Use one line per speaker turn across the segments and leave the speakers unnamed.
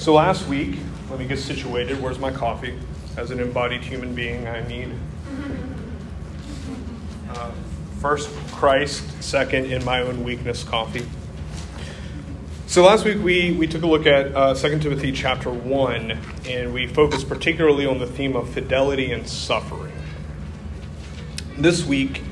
So last week, let me get situated. Where's my coffee? As an embodied human being, I need uh, first Christ, second in my own weakness, coffee. So last week we, we took a look at uh, 2 Timothy chapter 1, and we focused particularly on the theme of fidelity and suffering. This week,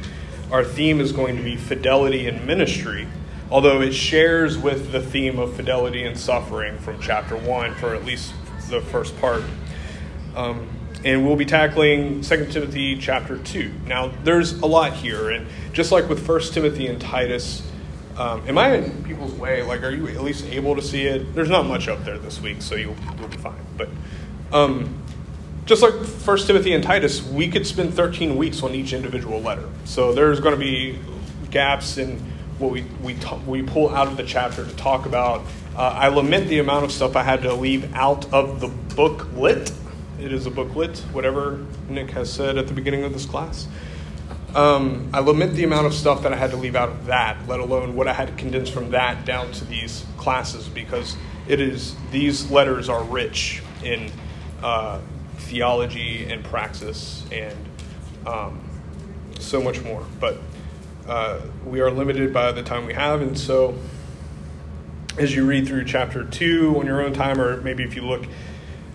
our theme is going to be fidelity in ministry, although it shares with the theme of fidelity and suffering from chapter 1 for at least the first part. Um, and we'll be tackling 2 Timothy chapter 2. Now, there's a lot here, and just like with 1 Timothy and Titus, um, am I in people's way? Like, are you at least able to see it? There's not much up there this week, so you'll, you'll be fine. But um, just like First Timothy and Titus, we could spend 13 weeks on each individual letter. So there's going to be gaps in what we we t- we pull out of the chapter to talk about. Uh, I lament the amount of stuff I had to leave out of the booklet. It is a booklet, whatever Nick has said at the beginning of this class. Um, I lament the amount of stuff that I had to leave out of that, let alone what I had to condense from that down to these classes, because it is these letters are rich in uh, theology and praxis and um, so much more. But uh, we are limited by the time we have, and so as you read through chapter two on your own time, or maybe if you look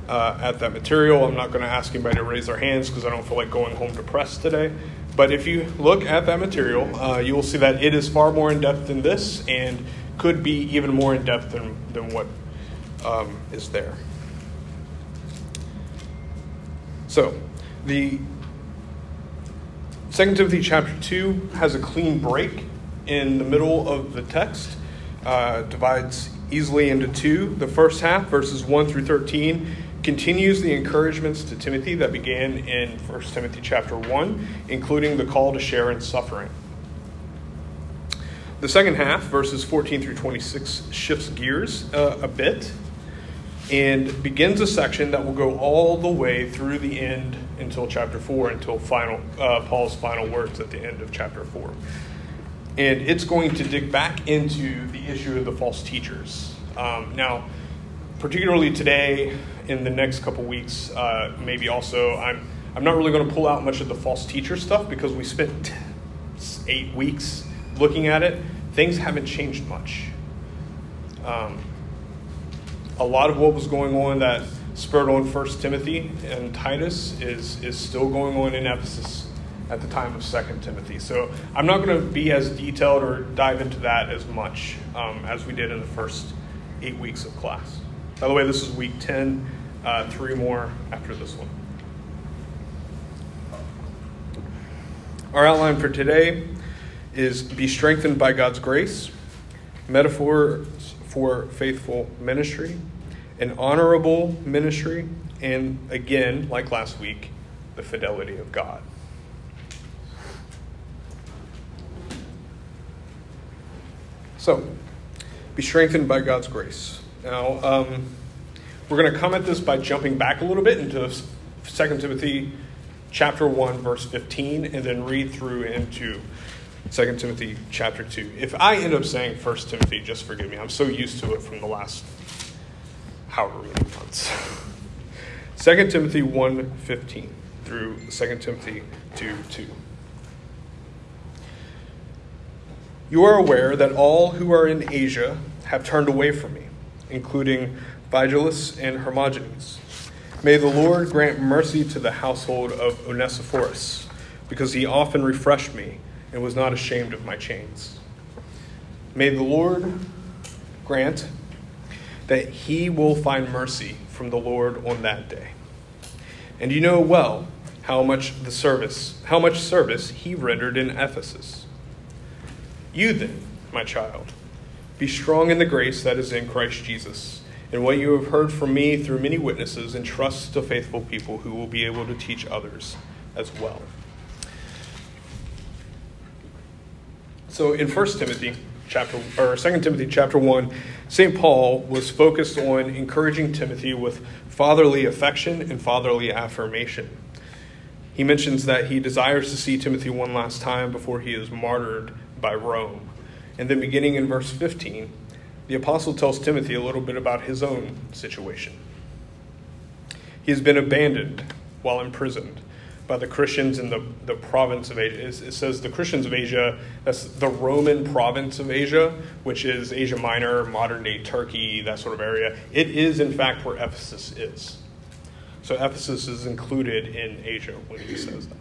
uh, at that material, I'm not going to ask anybody to raise their hands because I don't feel like going home depressed today. But if you look at that material, uh, you will see that it is far more in depth than this and could be even more in depth than, than what um, is there. So, the 2 Timothy chapter 2 has a clean break in the middle of the text, uh, divides easily into two. The first half, verses 1 through 13, continues the encouragements to Timothy that began in 1 Timothy chapter 1, including the call to share in suffering. The second half, verses 14 through 26, shifts gears uh, a bit and begins a section that will go all the way through the end until chapter 4, until final, uh, Paul's final words at the end of chapter 4. And it's going to dig back into the issue of the false teachers. Um, now, particularly today, in the next couple weeks, uh, maybe also, I'm, I'm not really going to pull out much of the false teacher stuff because we spent eight weeks looking at it. Things haven't changed much. Um, a lot of what was going on that spurred on First Timothy and Titus is, is still going on in Ephesus at the time of Second Timothy. So I'm not going to be as detailed or dive into that as much um, as we did in the first eight weeks of class. By the way, this is week 10, uh, three more after this one. Our outline for today is be strengthened by God's grace, metaphors for faithful ministry, an honorable ministry, and again, like last week, the fidelity of God. So, be strengthened by God's grace. Now, um, we're going to come at this by jumping back a little bit into 2 Timothy chapter 1, verse 15, and then read through into 2 Timothy chapter 2. If I end up saying 1 Timothy, just forgive me. I'm so used to it from the last however many months. 2 Timothy 1 15 through 2 Timothy 2 2. You are aware that all who are in Asia have turned away from me, including Phygelus and Hermogenes. May the Lord grant mercy to the household of Onesiphorus, because he often refreshed me and was not ashamed of my chains. May the Lord grant that he will find mercy from the Lord on that day. And you know well how much the service, how much service he rendered in Ephesus. You then, my child, Be strong in the grace that is in Christ Jesus. And what you have heard from me through many witnesses, entrust to faithful people who will be able to teach others as well. So in 1 Timothy chapter or 2 Timothy chapter 1, St. Paul was focused on encouraging Timothy with fatherly affection and fatherly affirmation. He mentions that he desires to see Timothy one last time before he is martyred by Rome. And then beginning in verse 15, the apostle tells Timothy a little bit about his own situation. He has been abandoned while imprisoned by the Christians in the, the province of Asia. It says the Christians of Asia, that's the Roman province of Asia, which is Asia Minor, modern day Turkey, that sort of area. It is, in fact, where Ephesus is. So Ephesus is included in Asia when he says that.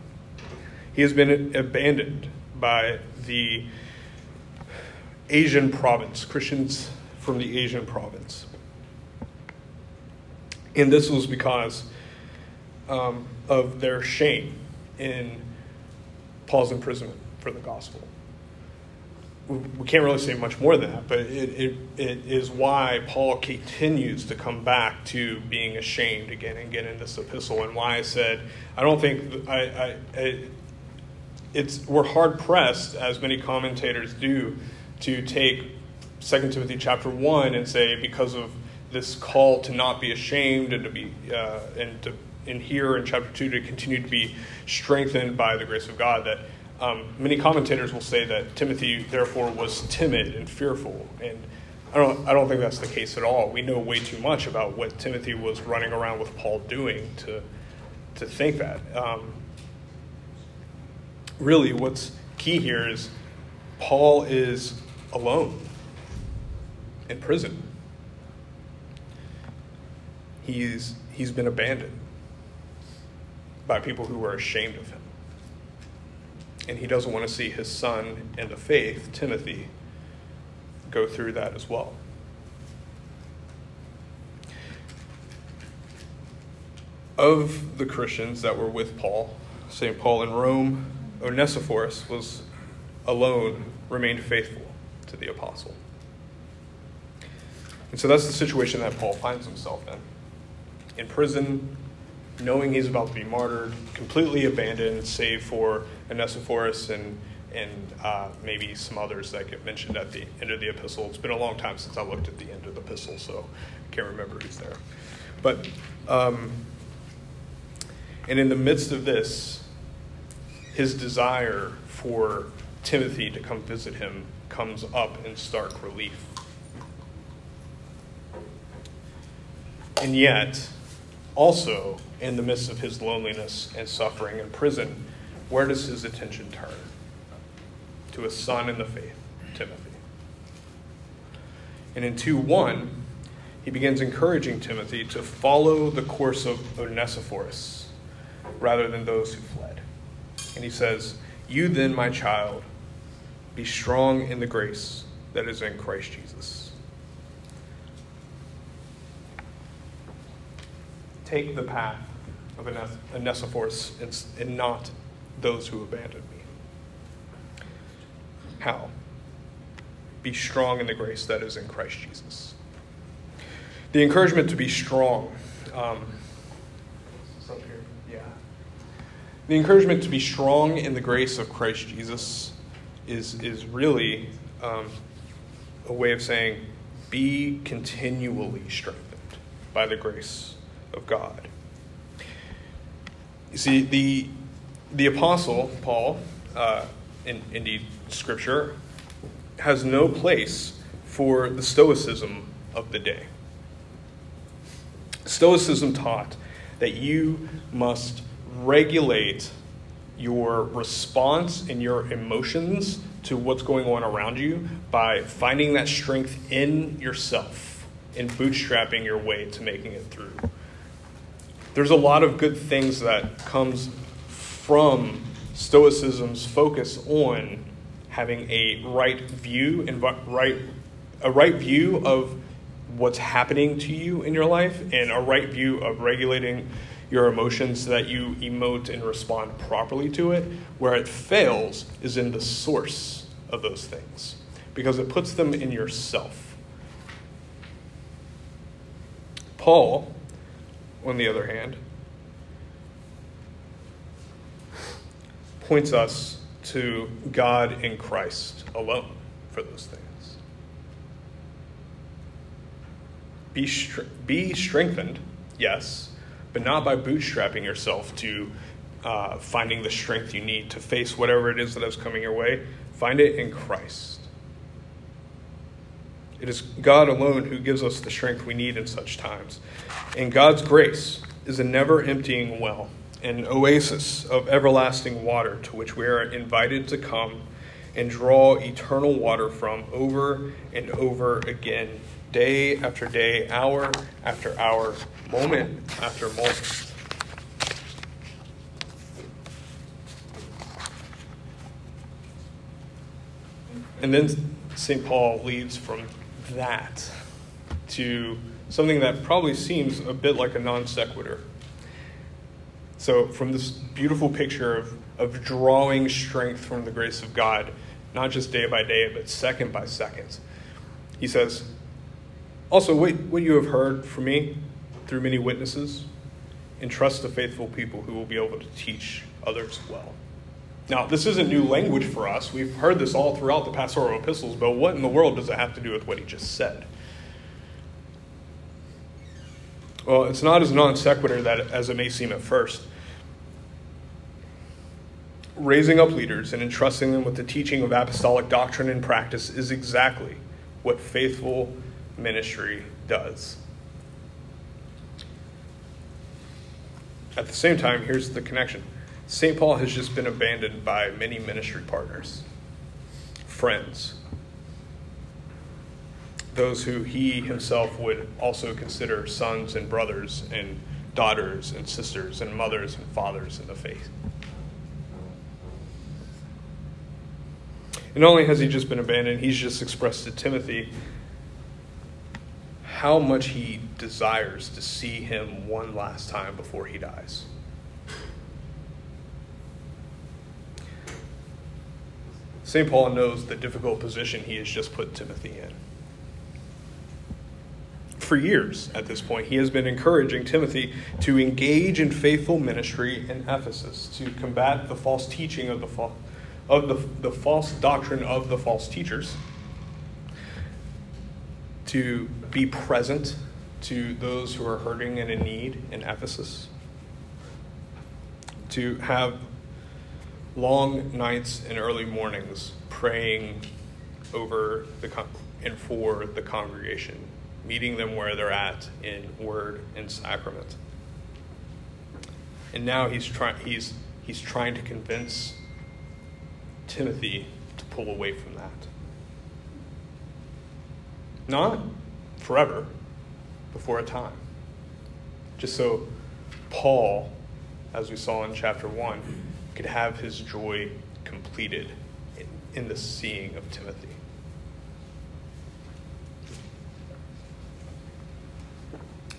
He has been abandoned by the Asian province, Christians from the Asian province. And this was because um, of their shame in Paul's imprisonment for the gospel. We can't really say much more than that, but it, it, it is why Paul continues to come back to being ashamed again and again in this epistle, and why I said I don't think I, I, I it's we're hard pressed, as many commentators do, to take 2 Timothy chapter 1 and say because of this call to not be ashamed and to be uh, and to in here in chapter 2 to continue to be strengthened by the grace of God that um, many commentators will say that Timothy therefore was timid and fearful and I don't, I don't think that's the case at all. We know way too much about what Timothy was running around with Paul doing to, to think that. Um, really, what's key here is Paul is alone in prison. He's, he's been abandoned by people who are ashamed of him. And he doesn't want to see his son in the faith, Timothy, go through that as well. Of the Christians that were with Paul, St. Paul in Rome, Onesiphorus was alone, remained faithful to the apostle. And so that's the situation that Paul finds himself in. In prison, knowing he's about to be martyred, completely abandoned, save for Onesiphorus and and uh, maybe some others that get mentioned at the end of the epistle. It's been a long time since I looked at the end of the epistle, so I can't remember who's there. But um, and in the midst of this, his desire for Timothy to come visit him comes up in stark relief. And yet, also, in the midst of his loneliness and suffering in prison, where does his attention turn? To his son in the faith, Timothy. And in 2 1, he begins encouraging Timothy to follow the course of Onesiphorus rather than those who fled. And he says, You then, my child, be strong in the grace that is in Christ Jesus. Take the path of Onesiphorus and not those who abandoned me. How? Be strong in the grace that is in Christ Jesus. The encouragement to be strong. Um, yeah. The encouragement to be strong in the grace of Christ Jesus is, is really um, a way of saying, be continually strengthened by the grace of God. You see, the, the apostle, Paul, uh, in, indeed, Scripture, has no place for the Stoicism of the day. Stoicism taught that you must regulate your response and your emotions to what's going on around you by finding that strength in yourself and bootstrapping your way to making it through. There's a lot of good things that comes from stoicism's focus on having a right view and right a right view of what's happening to you in your life and a right view of regulating your emotions so that you emote and respond properly to it. Where it fails is in the source of those things. because it puts them in yourself. Paul, on the other hand, points us to God in Christ alone for those things. Be, be strengthened, yes, but not by bootstrapping yourself to uh, finding the strength you need to face whatever it is that is coming your way. Find it in Christ. It is God alone who gives us the strength we need in such times. And God's grace is a never emptying well, an oasis of everlasting water to which we are invited to come and draw eternal water from over and over again, day after day, hour after hour, moment after moment. And then St. Paul leads from that to something that probably seems a bit like a non sequitur. So, from this beautiful picture of, of drawing strength from the grace of God, not just day by day, but second by second, he says, Also, what, what you have heard from me through many witnesses, entrust to faithful people who will be able to teach others well. Now, this isn't new language for us. We've heard this all throughout the pastoral epistles, but what in the world does it have to do with what he just said? Well, it's not as non sequitur that as it may seem at first. Raising up leaders and entrusting them with the teaching of apostolic doctrine and practice is exactly what faithful ministry does. At the same time, here's the connection St. Paul has just been abandoned by many ministry partners, friends, those who he himself would also consider sons and brothers and daughters and sisters and mothers and fathers in the faith. And not only has he just been abandoned, he's just expressed to Timothy how much he desires to see him one last time before he dies. St. Paul knows the difficult position he has just put Timothy in. For years at this point, he has been encouraging Timothy to engage in faithful ministry in Ephesus, to combat the false teaching of the, fa- of the, the false doctrine of the false teachers, to be present to those who are hurting and in need in Ephesus, to have long nights and early mornings praying over the con- and for the congregation, meeting them where they're at in word and sacrament. And now he's trying he's he's trying to convince Timothy to pull away from that. Not forever, but for a time. Just so Paul, as we saw in chapter 1, could have his joy completed in, in the seeing of Timothy.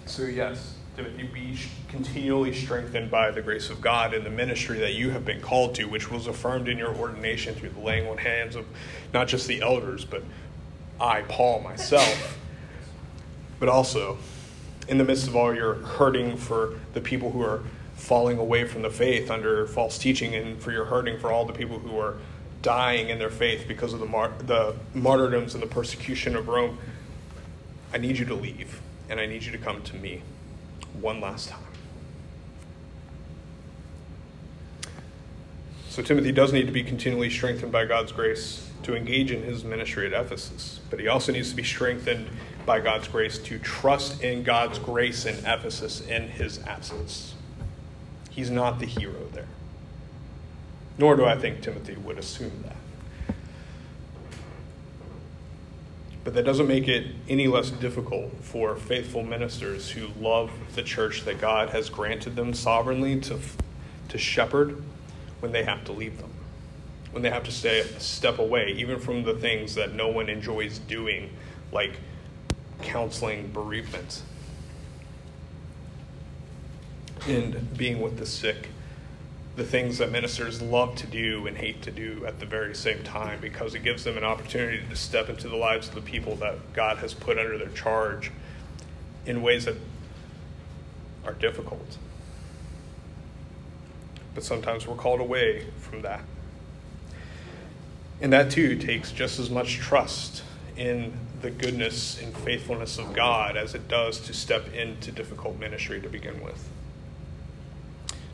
So, yes, Timothy, be continually strengthened by the grace of God in the ministry that you have been called to, which was affirmed in your ordination through the laying on hands of not just the elders, but I, Paul, myself, but also in the midst of all your hurting for the people who are falling away from the faith under false teaching and for your hurting for all the people who are dying in their faith because of the, mar- the martyrdoms and the persecution of Rome. I need you to leave, and I need you to come to me one last time. So, Timothy does need to be continually strengthened by God's grace to engage in his ministry at Ephesus, but he also needs to be strengthened by God's grace to trust in God's grace in Ephesus in his absence. He's not the hero there. Nor do I think Timothy would assume that. But that doesn't make it any less difficult for faithful ministers who love the church that God has granted them sovereignly to, to shepherd when they have to leave them, when they have to stay, step away, even from the things that no one enjoys doing, like counseling bereavement and being with the sick the things that ministers love to do and hate to do at the very same time because it gives them an opportunity to step into the lives of the people that God has put under their charge in ways that are difficult. But sometimes we're called away from that. And that too takes just as much trust in the goodness and faithfulness of God as it does to step into difficult ministry to begin with.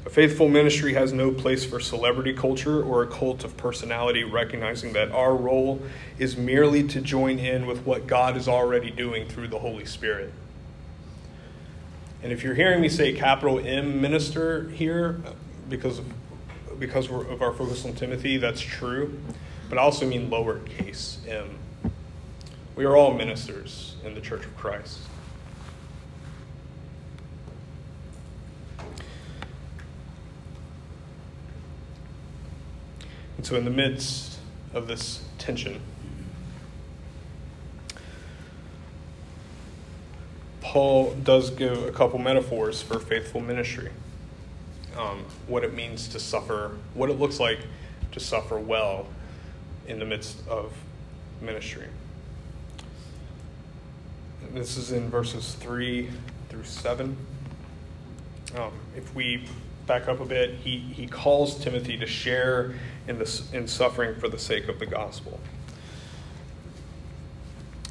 A faithful ministry has no place for celebrity culture or a cult of personality, recognizing that our role is merely to join in with what God is already doing through the Holy Spirit. And if you're hearing me say capital M minister here, because of, because of our focus on Timothy, that's true. But I also mean lowercase m. We are all ministers in the Church of Christ. And so, in the midst of this tension, Paul does give a couple metaphors for faithful ministry. Um, what it means to suffer, what it looks like to suffer well in the midst of ministry. This is in verses 3 through 7. Um, if we back up a bit, he, he calls Timothy to share in, this, in suffering for the sake of the gospel.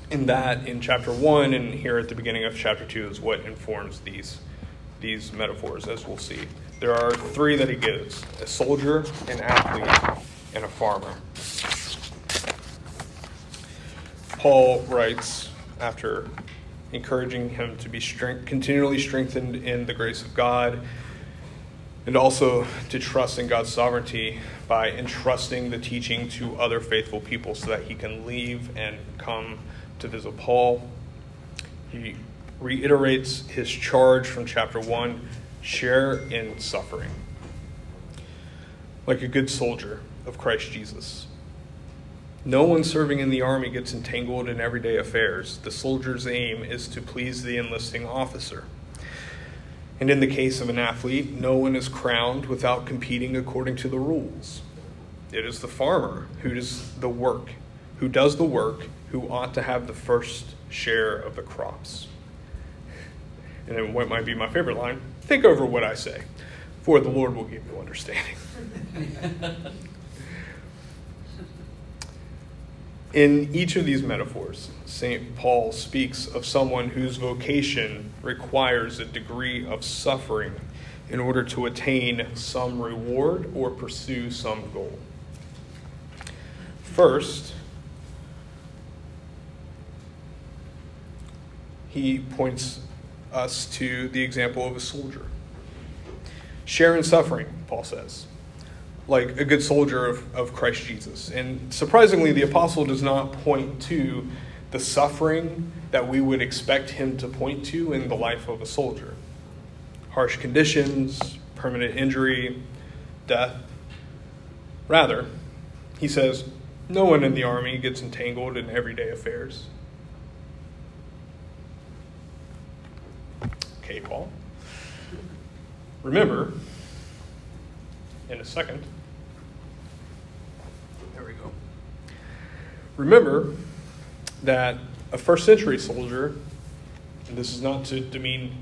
And that, in chapter 1 and here at the beginning of chapter 2, is what informs these, these metaphors, as we'll see. There are three that he gives a soldier, an athlete, and a farmer. Paul writes, after encouraging him to be strength, continually strengthened in the grace of God and also to trust in God's sovereignty by entrusting the teaching to other faithful people so that he can leave and come to visit Paul. He reiterates his charge from chapter 1 share in suffering. Like a good soldier of Christ Jesus. No one serving in the army gets entangled in everyday affairs. The soldier's aim is to please the enlisting officer. And in the case of an athlete, no one is crowned without competing according to the rules. It is the farmer who does the work, who does the work, who ought to have the first share of the crops. And then what might be my favorite line think over what I say, for the Lord will give you understanding. In each of these metaphors, St. Paul speaks of someone whose vocation requires a degree of suffering in order to attain some reward or pursue some goal. First, he points us to the example of a soldier. Share in suffering, Paul says like a good soldier of, of Christ Jesus. And surprisingly, the apostle does not point to the suffering that we would expect him to point to in the life of a soldier harsh conditions, permanent injury, death. Rather, he says, no one in the army gets entangled in everyday affairs. Okay, Paul. Remember, in a second, Remember that a first century soldier, and this is not to demean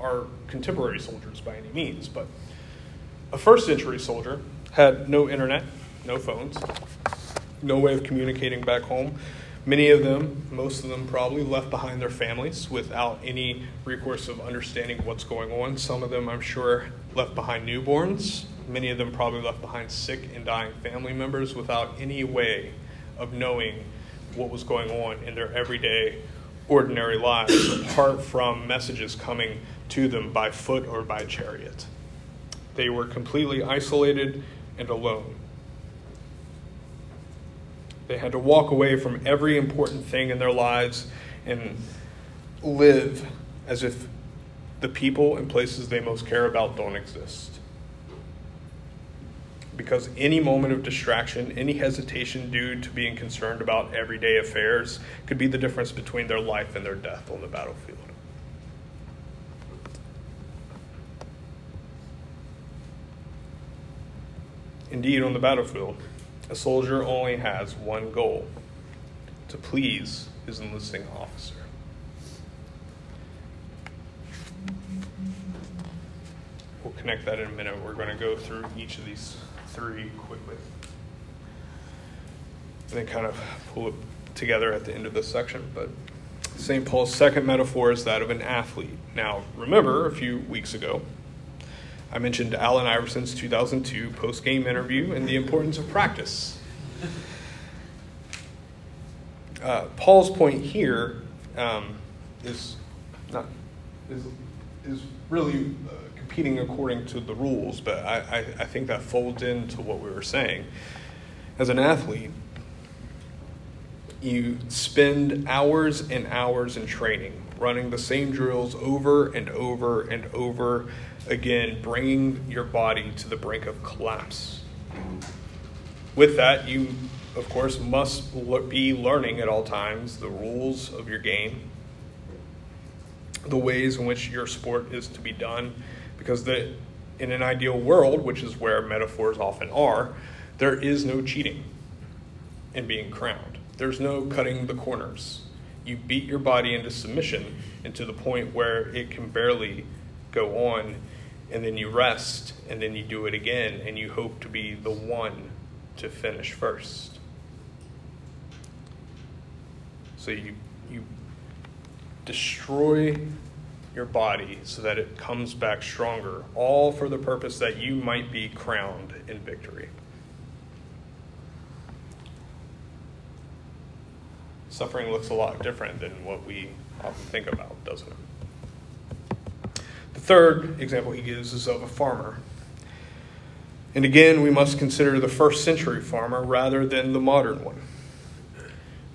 our contemporary soldiers by any means, but a first century soldier had no internet, no phones, no way of communicating back home. Many of them, most of them probably, left behind their families without any recourse of understanding what's going on. Some of them, I'm sure, left behind newborns. Many of them probably left behind sick and dying family members without any way of knowing what was going on in their everyday, ordinary lives, apart from messages coming to them by foot or by chariot. They were completely isolated and alone. They had to walk away from every important thing in their lives and live as if the people and places they most care about don't exist because any moment of distraction, any hesitation due to being concerned about everyday affairs could be the difference between their life and their death on the battlefield. Indeed, on the battlefield, a soldier only has one goal to please his enlisting officer. We'll connect that in a minute. We're going to go through each of these three quickly. And then kind of pull it together at the end of this section. But St. Paul's second metaphor is that of an athlete. Now, remember a few weeks ago, I mentioned Allen Iverson's 2002 post game interview and the importance of practice. Uh, Paul's point here um, is not is is really uh, competing according to the rules, but I, I, I think that folds into what we were saying. As an athlete, you spend hours and hours in training, running the same drills over and over and over again, bringing your body to the brink of collapse. With that, you, of course, must be learning at all times the rules of your game, the ways in which your sport is to be done, because the, in an ideal world, which is where metaphors often are, there is no cheating in being crowned. There's no cutting the corners. You beat your body into submission and to the point where it can barely go on, and then you rest, and then you do it again, and you hope to be the one to finish first. So you, you destroy your body so that it comes back stronger, all for the purpose that you might be crowned in victory. suffering looks a lot different than what we often think about, doesn't it? The third example he gives is of a farmer. And again, we must consider the first century farmer rather than the modern one.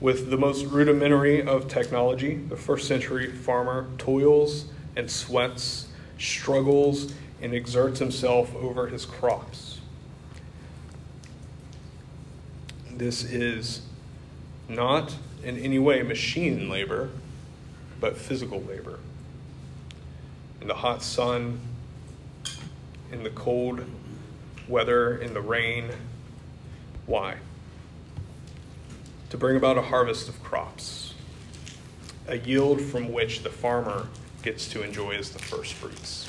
With the most rudimentary of technology, the first century farmer toils and sweats, struggles, and exerts himself over his crops. This is not in any way machine labor, but physical labor. In the hot sun, in the cold weather, in the rain. Why? To bring about a harvest of crops, a yield from which the farmer gets to enjoy as the first fruits.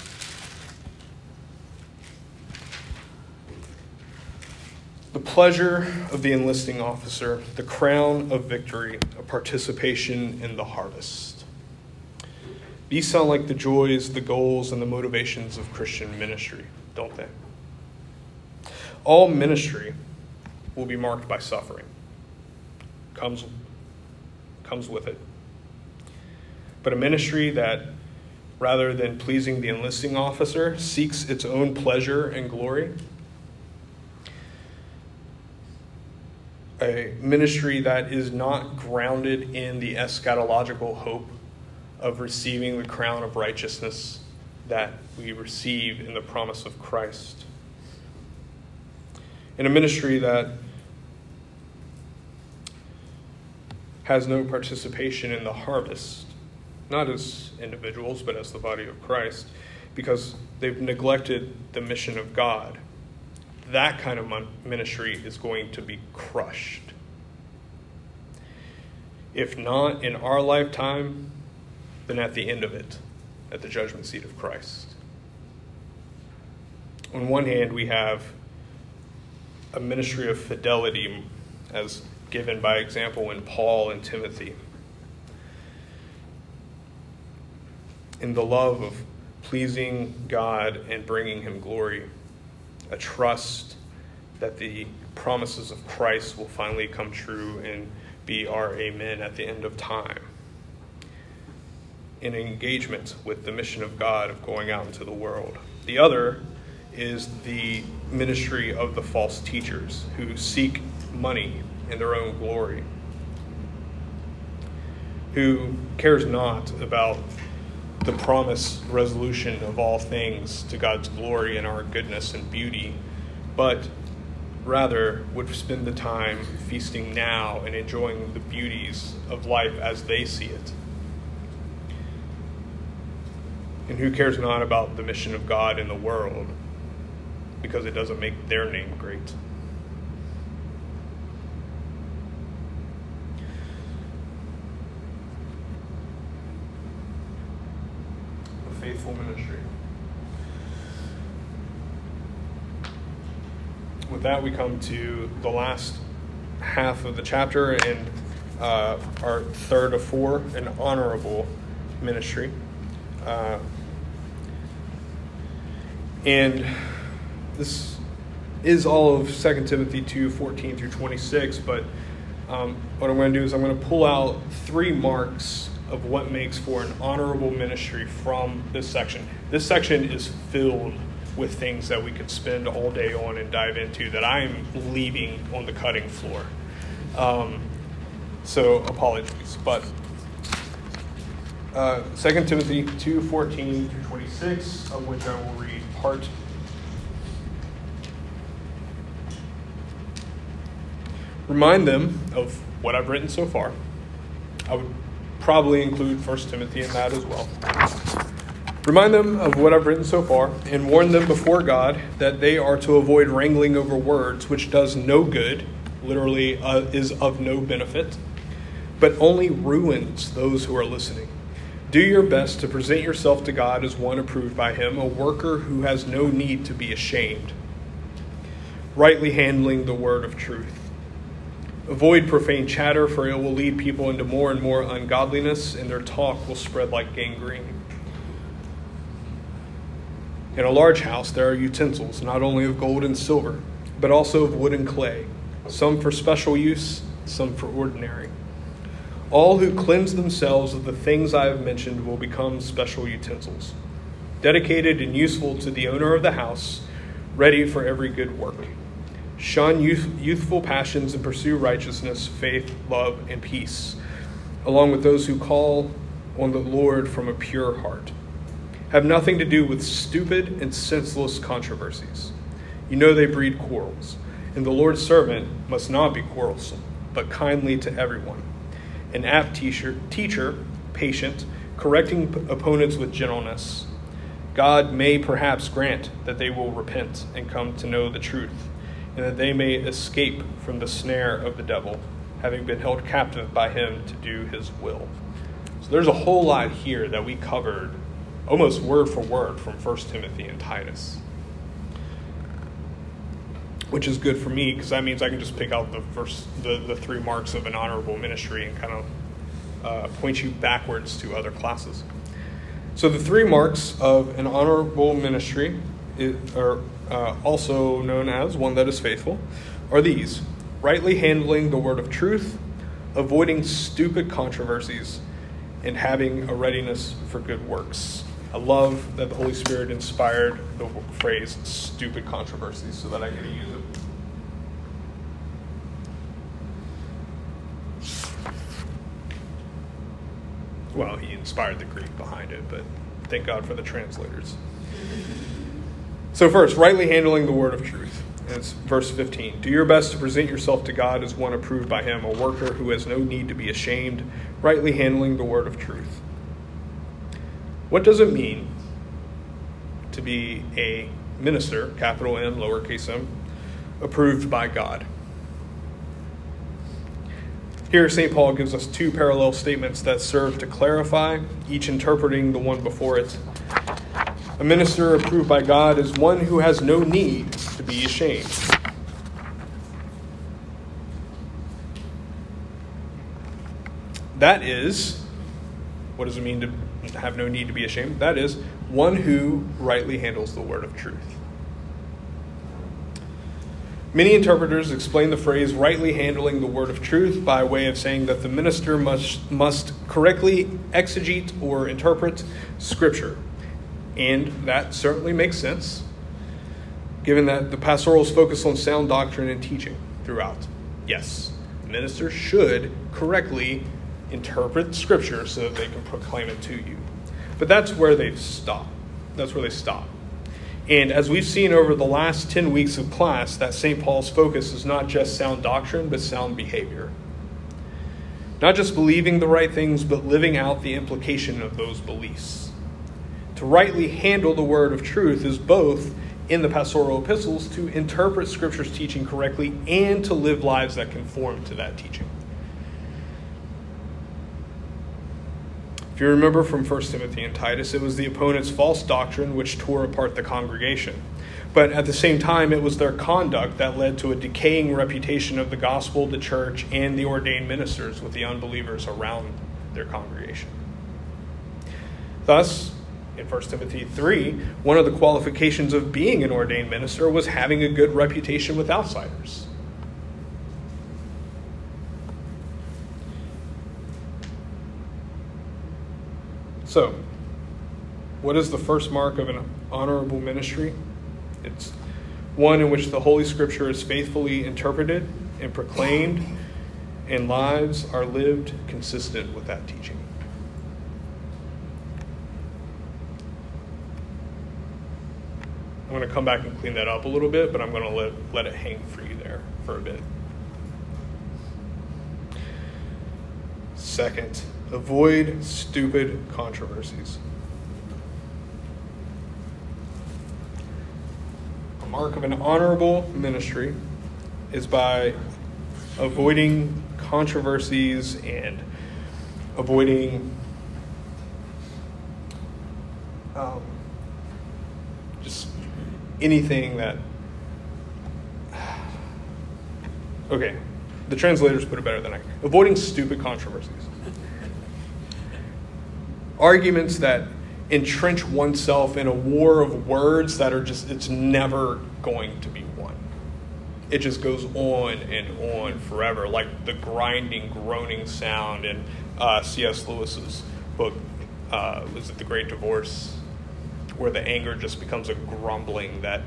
The pleasure of the enlisting officer, the crown of victory, a participation in the harvest. These sound like the joys, the goals, and the motivations of Christian ministry, don't they? All ministry will be marked by suffering. Comes, comes with it. But a ministry that, rather than pleasing the enlisting officer, seeks its own pleasure and glory a ministry that is not grounded in the eschatological hope of receiving the crown of righteousness that we receive in the promise of Christ. In a ministry that has no participation in the harvest, not as individuals, but as the body of Christ, because they've neglected the mission of God that kind of ministry is going to be crushed. If not in our lifetime, then at the end of it, at the judgment seat of Christ. On one hand, we have a ministry of fidelity as given by example in Paul and Timothy. In the love of pleasing God and bringing Him glory a trust that the promises of Christ will finally come true and be our amen at the end of time. An engagement with the mission of God of going out into the world. The other is the ministry of the false teachers who seek money in their own glory, who cares not about the promised resolution of all things to God's glory and our goodness and beauty, but rather would spend the time feasting now and enjoying the beauties of life as they see it. And who cares not about the mission of God in the world? because it doesn't make their name great. A faithful ministry. With that, we come to the last half of the chapter and uh, our third of four, an honorable ministry. Uh, and this is all of 2 Timothy 2 14 through 26, but um, what I'm going to do is I'm going to pull out three marks of what makes for an honorable ministry from this section. This section is filled with things that we could spend all day on and dive into that I'm leaving on the cutting floor. Um, so apologies, but uh, 2 Timothy 2 14 through 26, of which I will read part. Remind them of what I've written so far. I would probably include 1 Timothy in that as well. Remind them of what I've written so far, and warn them before God that they are to avoid wrangling over words, which does no good, literally, uh, is of no benefit, but only ruins those who are listening. Do your best to present yourself to God as one approved by Him, a worker who has no need to be ashamed, rightly handling the word of truth. Avoid profane chatter, for it will lead people into more and more ungodliness, and their talk will spread like gangrene. In a large house, there are utensils, not only of gold and silver, but also of wood and clay, some for special use, some for ordinary. All who cleanse themselves of the things I have mentioned will become special utensils, dedicated and useful to the owner of the house, ready for every good work. Shun youth, youthful passions and pursue righteousness, faith, love, and peace, along with those who call on the Lord from a pure heart have nothing to do with stupid and senseless controversies. You know they breed quarrels, and the Lord's servant must not be quarrelsome, but kindly to everyone. An apt teacher, teacher patient, correcting opponents with gentleness. God may perhaps grant that they will repent and come to know the truth, and that they may escape from the snare of the devil, having been held captive by him to do his will. So there's a whole lot here that we covered almost word for word from 1 Timothy and Titus. Which is good for me because that means I can just pick out the first the, the three marks of an honorable ministry and kind of uh, point you backwards to other classes. So the three marks of an honorable ministry are uh, also known as one that is faithful are these rightly handling the word of truth, avoiding stupid controversies, and having a readiness for good works. I love that the Holy Spirit inspired the phrase stupid controversies so that I get to use it. Well, he inspired the Greek behind it, but thank God for the translators. So, first, rightly handling the word of truth. It's verse 15. Do your best to present yourself to God as one approved by Him, a worker who has no need to be ashamed, rightly handling the word of truth. What does it mean to be a minister, capital M, lowercase m, approved by God? Here, St. Paul gives us two parallel statements that serve to clarify, each interpreting the one before it. A minister approved by God is one who has no need to be ashamed. That is, what does it mean to have no need to be ashamed. That is, one who rightly handles the word of truth. Many interpreters explain the phrase rightly handling the word of truth by way of saying that the minister must, must correctly exegete or interpret Scripture. And that certainly makes sense, given that the pastorals focus on sound doctrine and teaching throughout. Yes, ministers should correctly interpret Scripture so that they can proclaim it to you. But that's where they stop. That's where they stop. And as we've seen over the last 10 weeks of class, that St. Paul's focus is not just sound doctrine, but sound behavior. Not just believing the right things, but living out the implication of those beliefs. To rightly handle the word of truth is both in the pastoral epistles to interpret Scripture's teaching correctly and to live lives that conform to that teaching. If you remember from 1 Timothy and Titus, it was the opponent's false doctrine which tore apart the congregation. But at the same time, it was their conduct that led to a decaying reputation of the gospel, the church, and the ordained ministers with the unbelievers around their congregation. Thus, in 1 Timothy 3, one of the qualifications of being an ordained minister was having a good reputation with outsiders. So, what is the first mark of an honorable ministry? It's one in which the Holy Scripture is faithfully interpreted and proclaimed, and lives are lived consistent with that teaching. I'm going to come back and clean that up a little bit, but I'm going to let, let it hang for you there for a bit. Second, avoid stupid controversies. A mark of an honorable ministry is by avoiding controversies and avoiding um, just anything that. Okay, the translators put it better than I. Can. Avoiding stupid controversies. Arguments that entrench oneself in a war of words that are just, it's never going to be won. It just goes on and on forever, like the grinding, groaning sound in uh, C.S. Lewis's book, uh, was it The Great Divorce? where the anger just becomes a grumbling that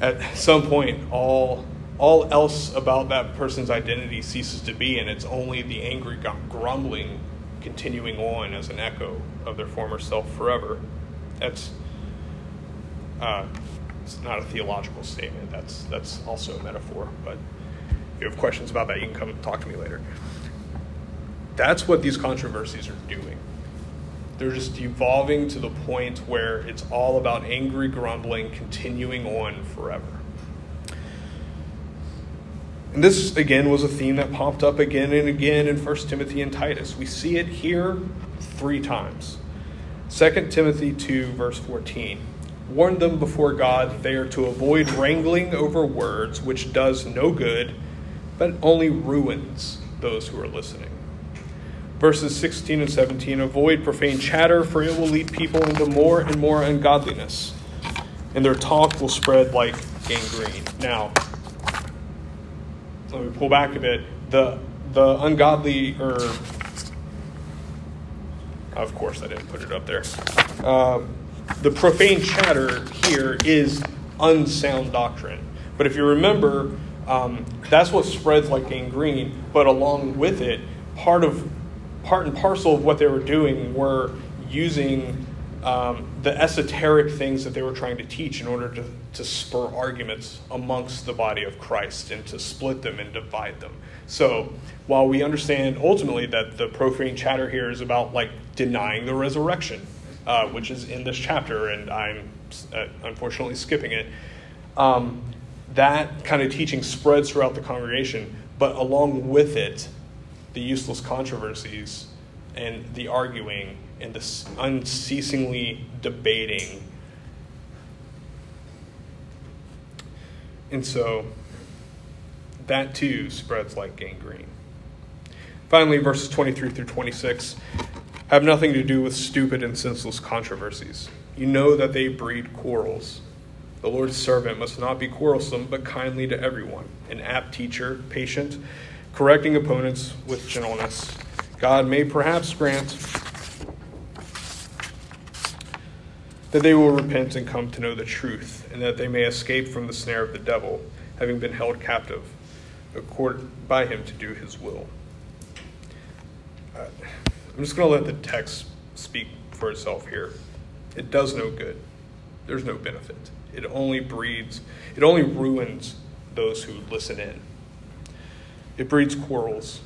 at some point all all else about that person's identity ceases to be and it's only the angry grumbling continuing on as an echo of their former self forever that's uh, it's not a theological statement. That's that's also a metaphor but if you have questions about that you can come talk to me later. That's what these controversies are doing. They're just evolving to the point where it's all about angry grumbling continuing on forever. And this, again, was a theme that popped up again and again in 1 Timothy and Titus. We see it here three times. 2 Timothy 2, verse 14. Warn them before God that they are to avoid wrangling over words, which does no good, but only ruins those who are listening verses 16 and 17 avoid profane chatter for it will lead people into more and more ungodliness and their talk will spread like gangrene now let me pull back a bit. The the ungodly or of course i didn't put it up there. Uh, the profane chatter here is unsound doctrine. But if you remember um, that's what spreads like gangrene. But along with it part of part and parcel of what they were doing were using um, the esoteric things that they were trying to teach in order to, to spur arguments amongst the body of Christ and to split them and divide them. So while we understand ultimately that the profane chatter here is about like denying the resurrection, uh, which is in this chapter, and I'm uh, unfortunately skipping it, um, that kind of teaching spreads throughout the congregation, but along with it, the useless controversies and the arguing and this unceasingly debating. And so that too spreads like gangrene. Finally, verses 23 through 26 have nothing to do with stupid and senseless controversies. You know that they breed quarrels. The Lord's servant must not be quarrelsome, but kindly to everyone, an apt teacher, patient correcting opponents with gentleness. God may perhaps grant that they will repent and come to know the truth, and that they may escape from the snare of the devil, having been held captive by him to do his will. Uh, I'm just going to let the text speak for itself here. It does no good. There's no benefit. It only breeds, it only ruins those who listen in it breeds quarrels.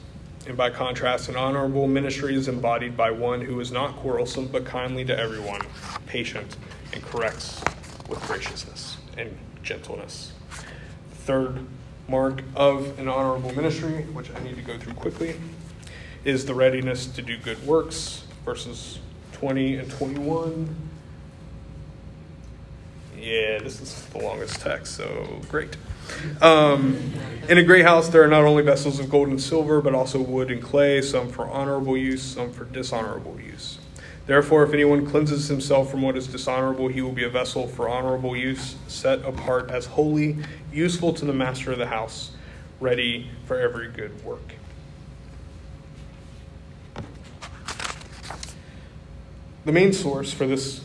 And by contrast, an honorable ministry is embodied by one who is not quarrelsome but kindly to everyone, patient, and corrects with graciousness. and gentleness. Third mark of an honorable ministry, which I need to go through quickly, is the readiness to do good works, verses 20 and 21. Yeah, this is the longest text, so great. Um, in a great house, there are not only vessels of gold and silver, but also wood and clay, some for honorable use, some for dishonorable use. Therefore, if anyone cleanses himself from what is dishonorable, he will be a vessel for honorable use, set apart as holy, useful to the master of the house, ready for every good work. The main source for this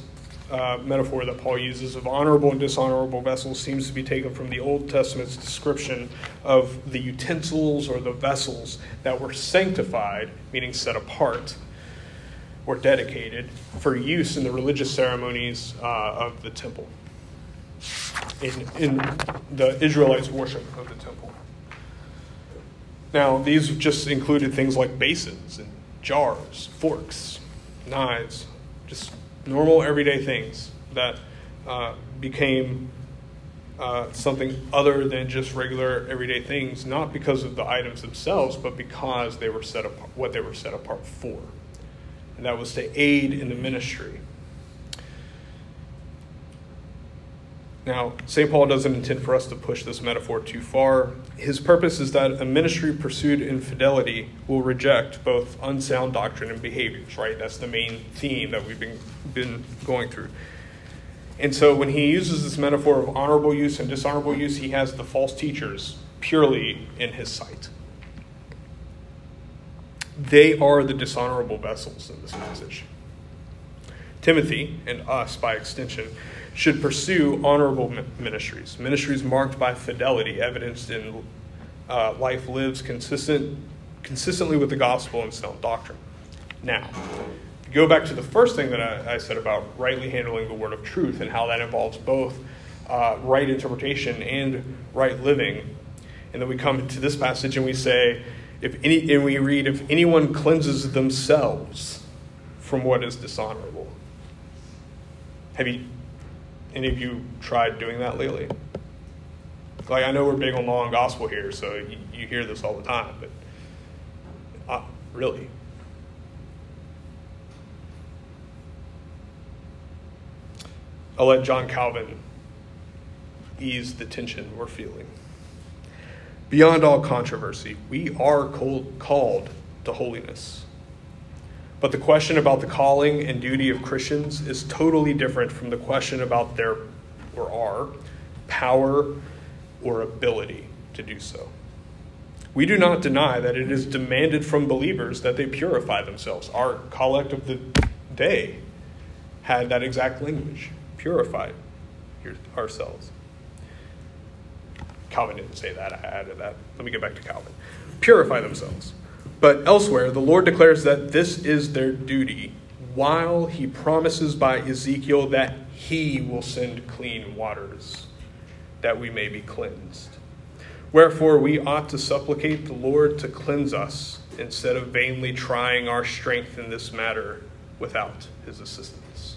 uh, metaphor that Paul uses of honorable and dishonorable vessels seems to be taken from the Old Testament's description of the utensils or the vessels that were sanctified, meaning set apart or dedicated for use in the religious ceremonies uh, of the temple, in, in the Israelites' worship of the temple. Now, these just included things like basins and jars, forks, knives, just normal everyday things that uh, became uh, something other than just regular everyday things, not because of the items themselves, but because they were set apart, what they were set apart for, and that was to aid in the ministry. Now, St. Paul doesn't intend for us to push this metaphor too far. His purpose is that a ministry pursued in fidelity will reject both unsound doctrine and behaviors, right? That's the main theme that we've been, been going through. And so when he uses this metaphor of honorable use and dishonorable use, he has the false teachers purely in his sight. They are the dishonorable vessels in this passage. Timothy, and us by extension, should pursue honorable ministries, ministries marked by fidelity, evidenced in uh, life lives consistent, consistently with the gospel and sound doctrine. Now, go back to the first thing that I, I, said about rightly handling the word of truth and how that involves both uh, right interpretation and right living. And then we come to this passage and we say, if any, and we read, if anyone cleanses themselves from what is dishonorable. Have you any of you tried doing that lately? Like, I know we're big on law and gospel here, so you, you hear this all the time, but uh, really? I'll let John Calvin ease the tension we're feeling. Beyond all controversy, we are called to holiness. But the question about the calling and duty of Christians is totally different from the question about their or our power or ability to do so. We do not deny that it is demanded from believers that they purify themselves. Our collect of the day had that exact language purify ourselves. Calvin didn't say that, I added that. Let me get back to Calvin. Purify themselves. But elsewhere, the Lord declares that this is their duty, while he promises by Ezekiel that he will send clean waters, that we may be cleansed. Wherefore, we ought to supplicate the Lord to cleanse us instead of vainly trying our strength in this matter without his assistance.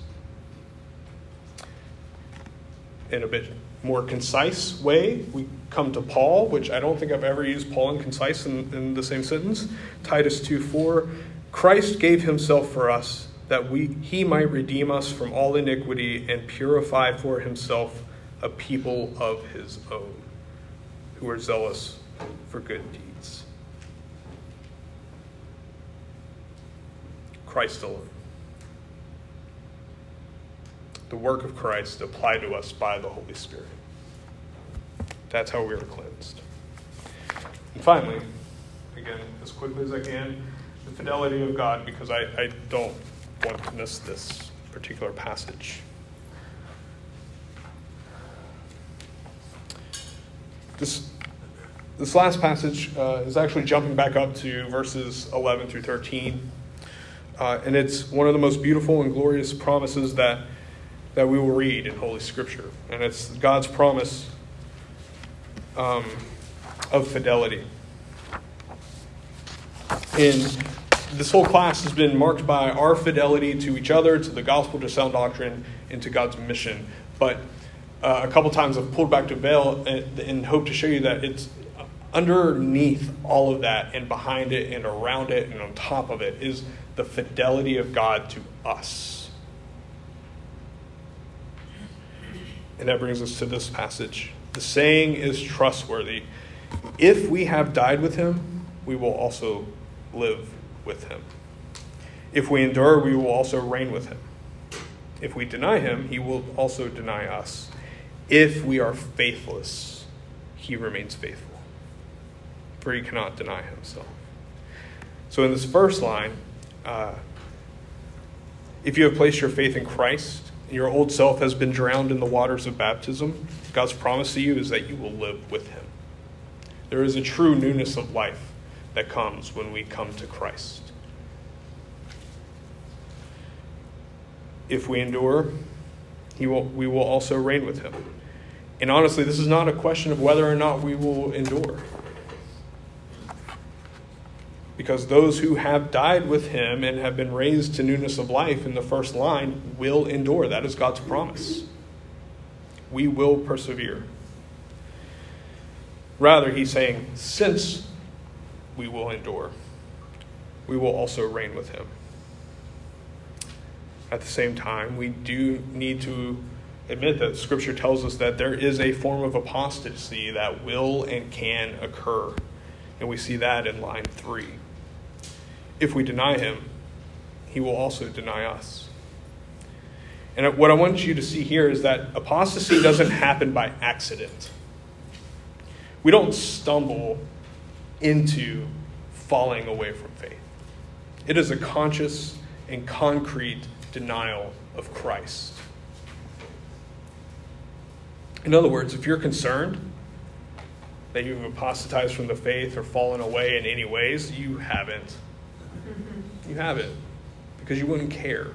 In a bit more concise way, we come to Paul, which I don't think I've ever used Paul and concise in, in the same sentence. Titus 2 4. Christ gave himself for us that we, he might redeem us from all iniquity and purify for himself a people of his own, who are zealous for good deeds. Christ alone. The work of Christ applied to us by the Holy Spirit. That's how we are cleansed. And finally, again, as quickly as I can, the fidelity of God, because I, I don't want to miss this particular passage. This, this last passage uh, is actually jumping back up to verses 11 through 13. Uh, and it's one of the most beautiful and glorious promises that, that we will read in Holy Scripture. And it's God's promise um, of fidelity. And this whole class has been marked by our fidelity to each other, to the gospel, to sound doctrine, and to God's mission. But uh, a couple times I've pulled back to veil and, and hope to show you that it's underneath all of that and behind it and around it and on top of it is the fidelity of God to us. And that brings us to this passage. The saying is trustworthy. If we have died with him, we will also live with him. If we endure, we will also reign with him. If we deny him, he will also deny us. If we are faithless, he remains faithful, for he cannot deny himself. So, in this first line, uh, if you have placed your faith in Christ, and your old self has been drowned in the waters of baptism, God's promise to you is that you will live with him. There is a true newness of life that comes when we come to Christ. If we endure, he will, we will also reign with him. And honestly, this is not a question of whether or not we will endure. Because those who have died with him and have been raised to newness of life in the first line will endure. That is God's promise. We will persevere. Rather, he's saying, since we will endure, we will also reign with him. At the same time, we do need to admit that Scripture tells us that there is a form of apostasy that will and can occur. And we see that in line three. If we deny him, he will also deny us. And what I want you to see here is that apostasy doesn't happen by accident. We don't stumble into falling away from faith. It is a conscious and concrete denial of Christ. In other words, if you're concerned that you've apostatized from the faith or fallen away in any ways, you haven't. You haven't. Because you wouldn't care.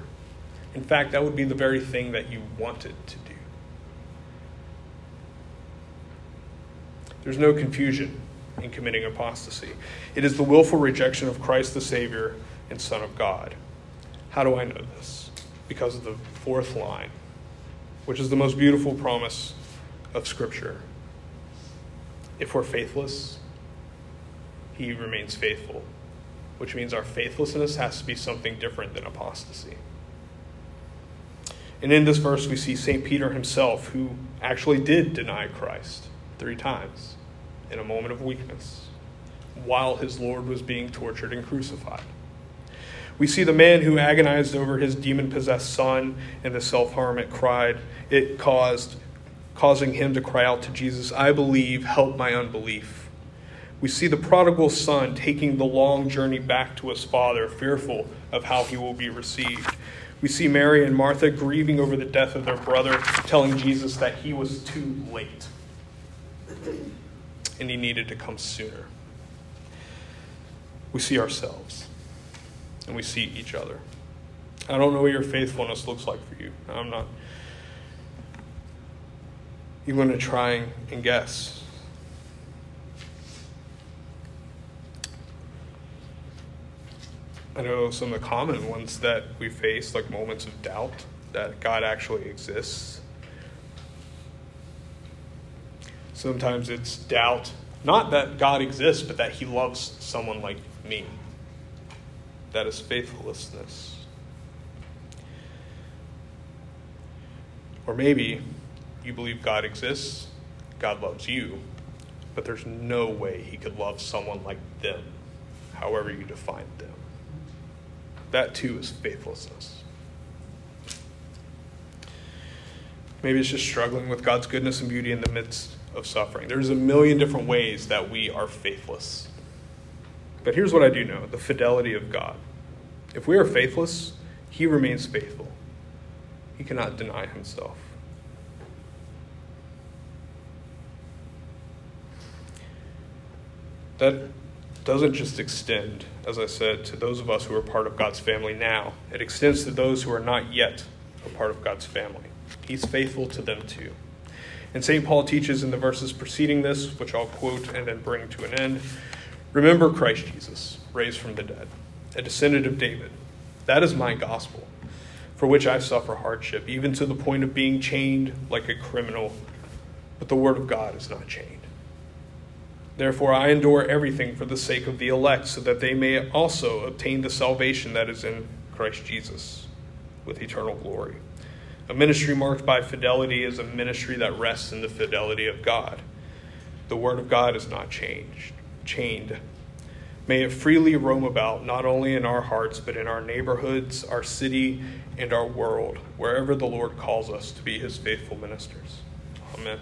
In fact, that would be the very thing that you wanted to do. There's no confusion in committing apostasy. It is the willful rejection of Christ the Savior and Son of God. How do I know this? Because of the fourth line, which is the most beautiful promise of Scripture. If we're faithless, He remains faithful, which means our faithlessness has to be something different than apostasy. And in this verse, we see St. Peter himself, who actually did deny Christ three times in a moment of weakness while his Lord was being tortured and crucified. We see the man who agonized over his demon possessed son and the self harm it cried, it caused, causing him to cry out to Jesus, I believe, help my unbelief. We see the prodigal son taking the long journey back to his father, fearful of how he will be received. We see Mary and Martha grieving over the death of their brother, telling Jesus that he was too late and he needed to come sooner. We see ourselves and we see each other. I don't know what your faithfulness looks like for you. I'm not you want to try and guess. I know some of the common ones that we face, like moments of doubt that God actually exists. Sometimes it's doubt, not that God exists, but that He loves someone like me. That is faithlessness. Or maybe you believe God exists, God loves you, but there's no way He could love someone like them, however you define them. That too is faithlessness. Maybe it's just struggling with God's goodness and beauty in the midst of suffering. There's a million different ways that we are faithless. But here's what I do know the fidelity of God. If we are faithless, He remains faithful, He cannot deny Himself. That doesn't just extend, as I said, to those of us who are part of God's family now. It extends to those who are not yet a part of God's family. He's faithful to them too. And St. Paul teaches in the verses preceding this, which I'll quote and then bring to an end Remember Christ Jesus, raised from the dead, a descendant of David. That is my gospel. for which I suffer hardship, even to the point of being chained like a criminal. But the word of God is not chained. Therefore, I endure everything for the sake of the elect, so that they may also obtain the salvation that is in Christ Jesus with eternal glory. A ministry marked by fidelity is a ministry that rests in the fidelity of God. The word of God is not changed, chained. May it freely roam about, not only in our hearts, but in our neighborhoods, our city, and our world, wherever the Lord calls us to be his faithful ministers. Amen.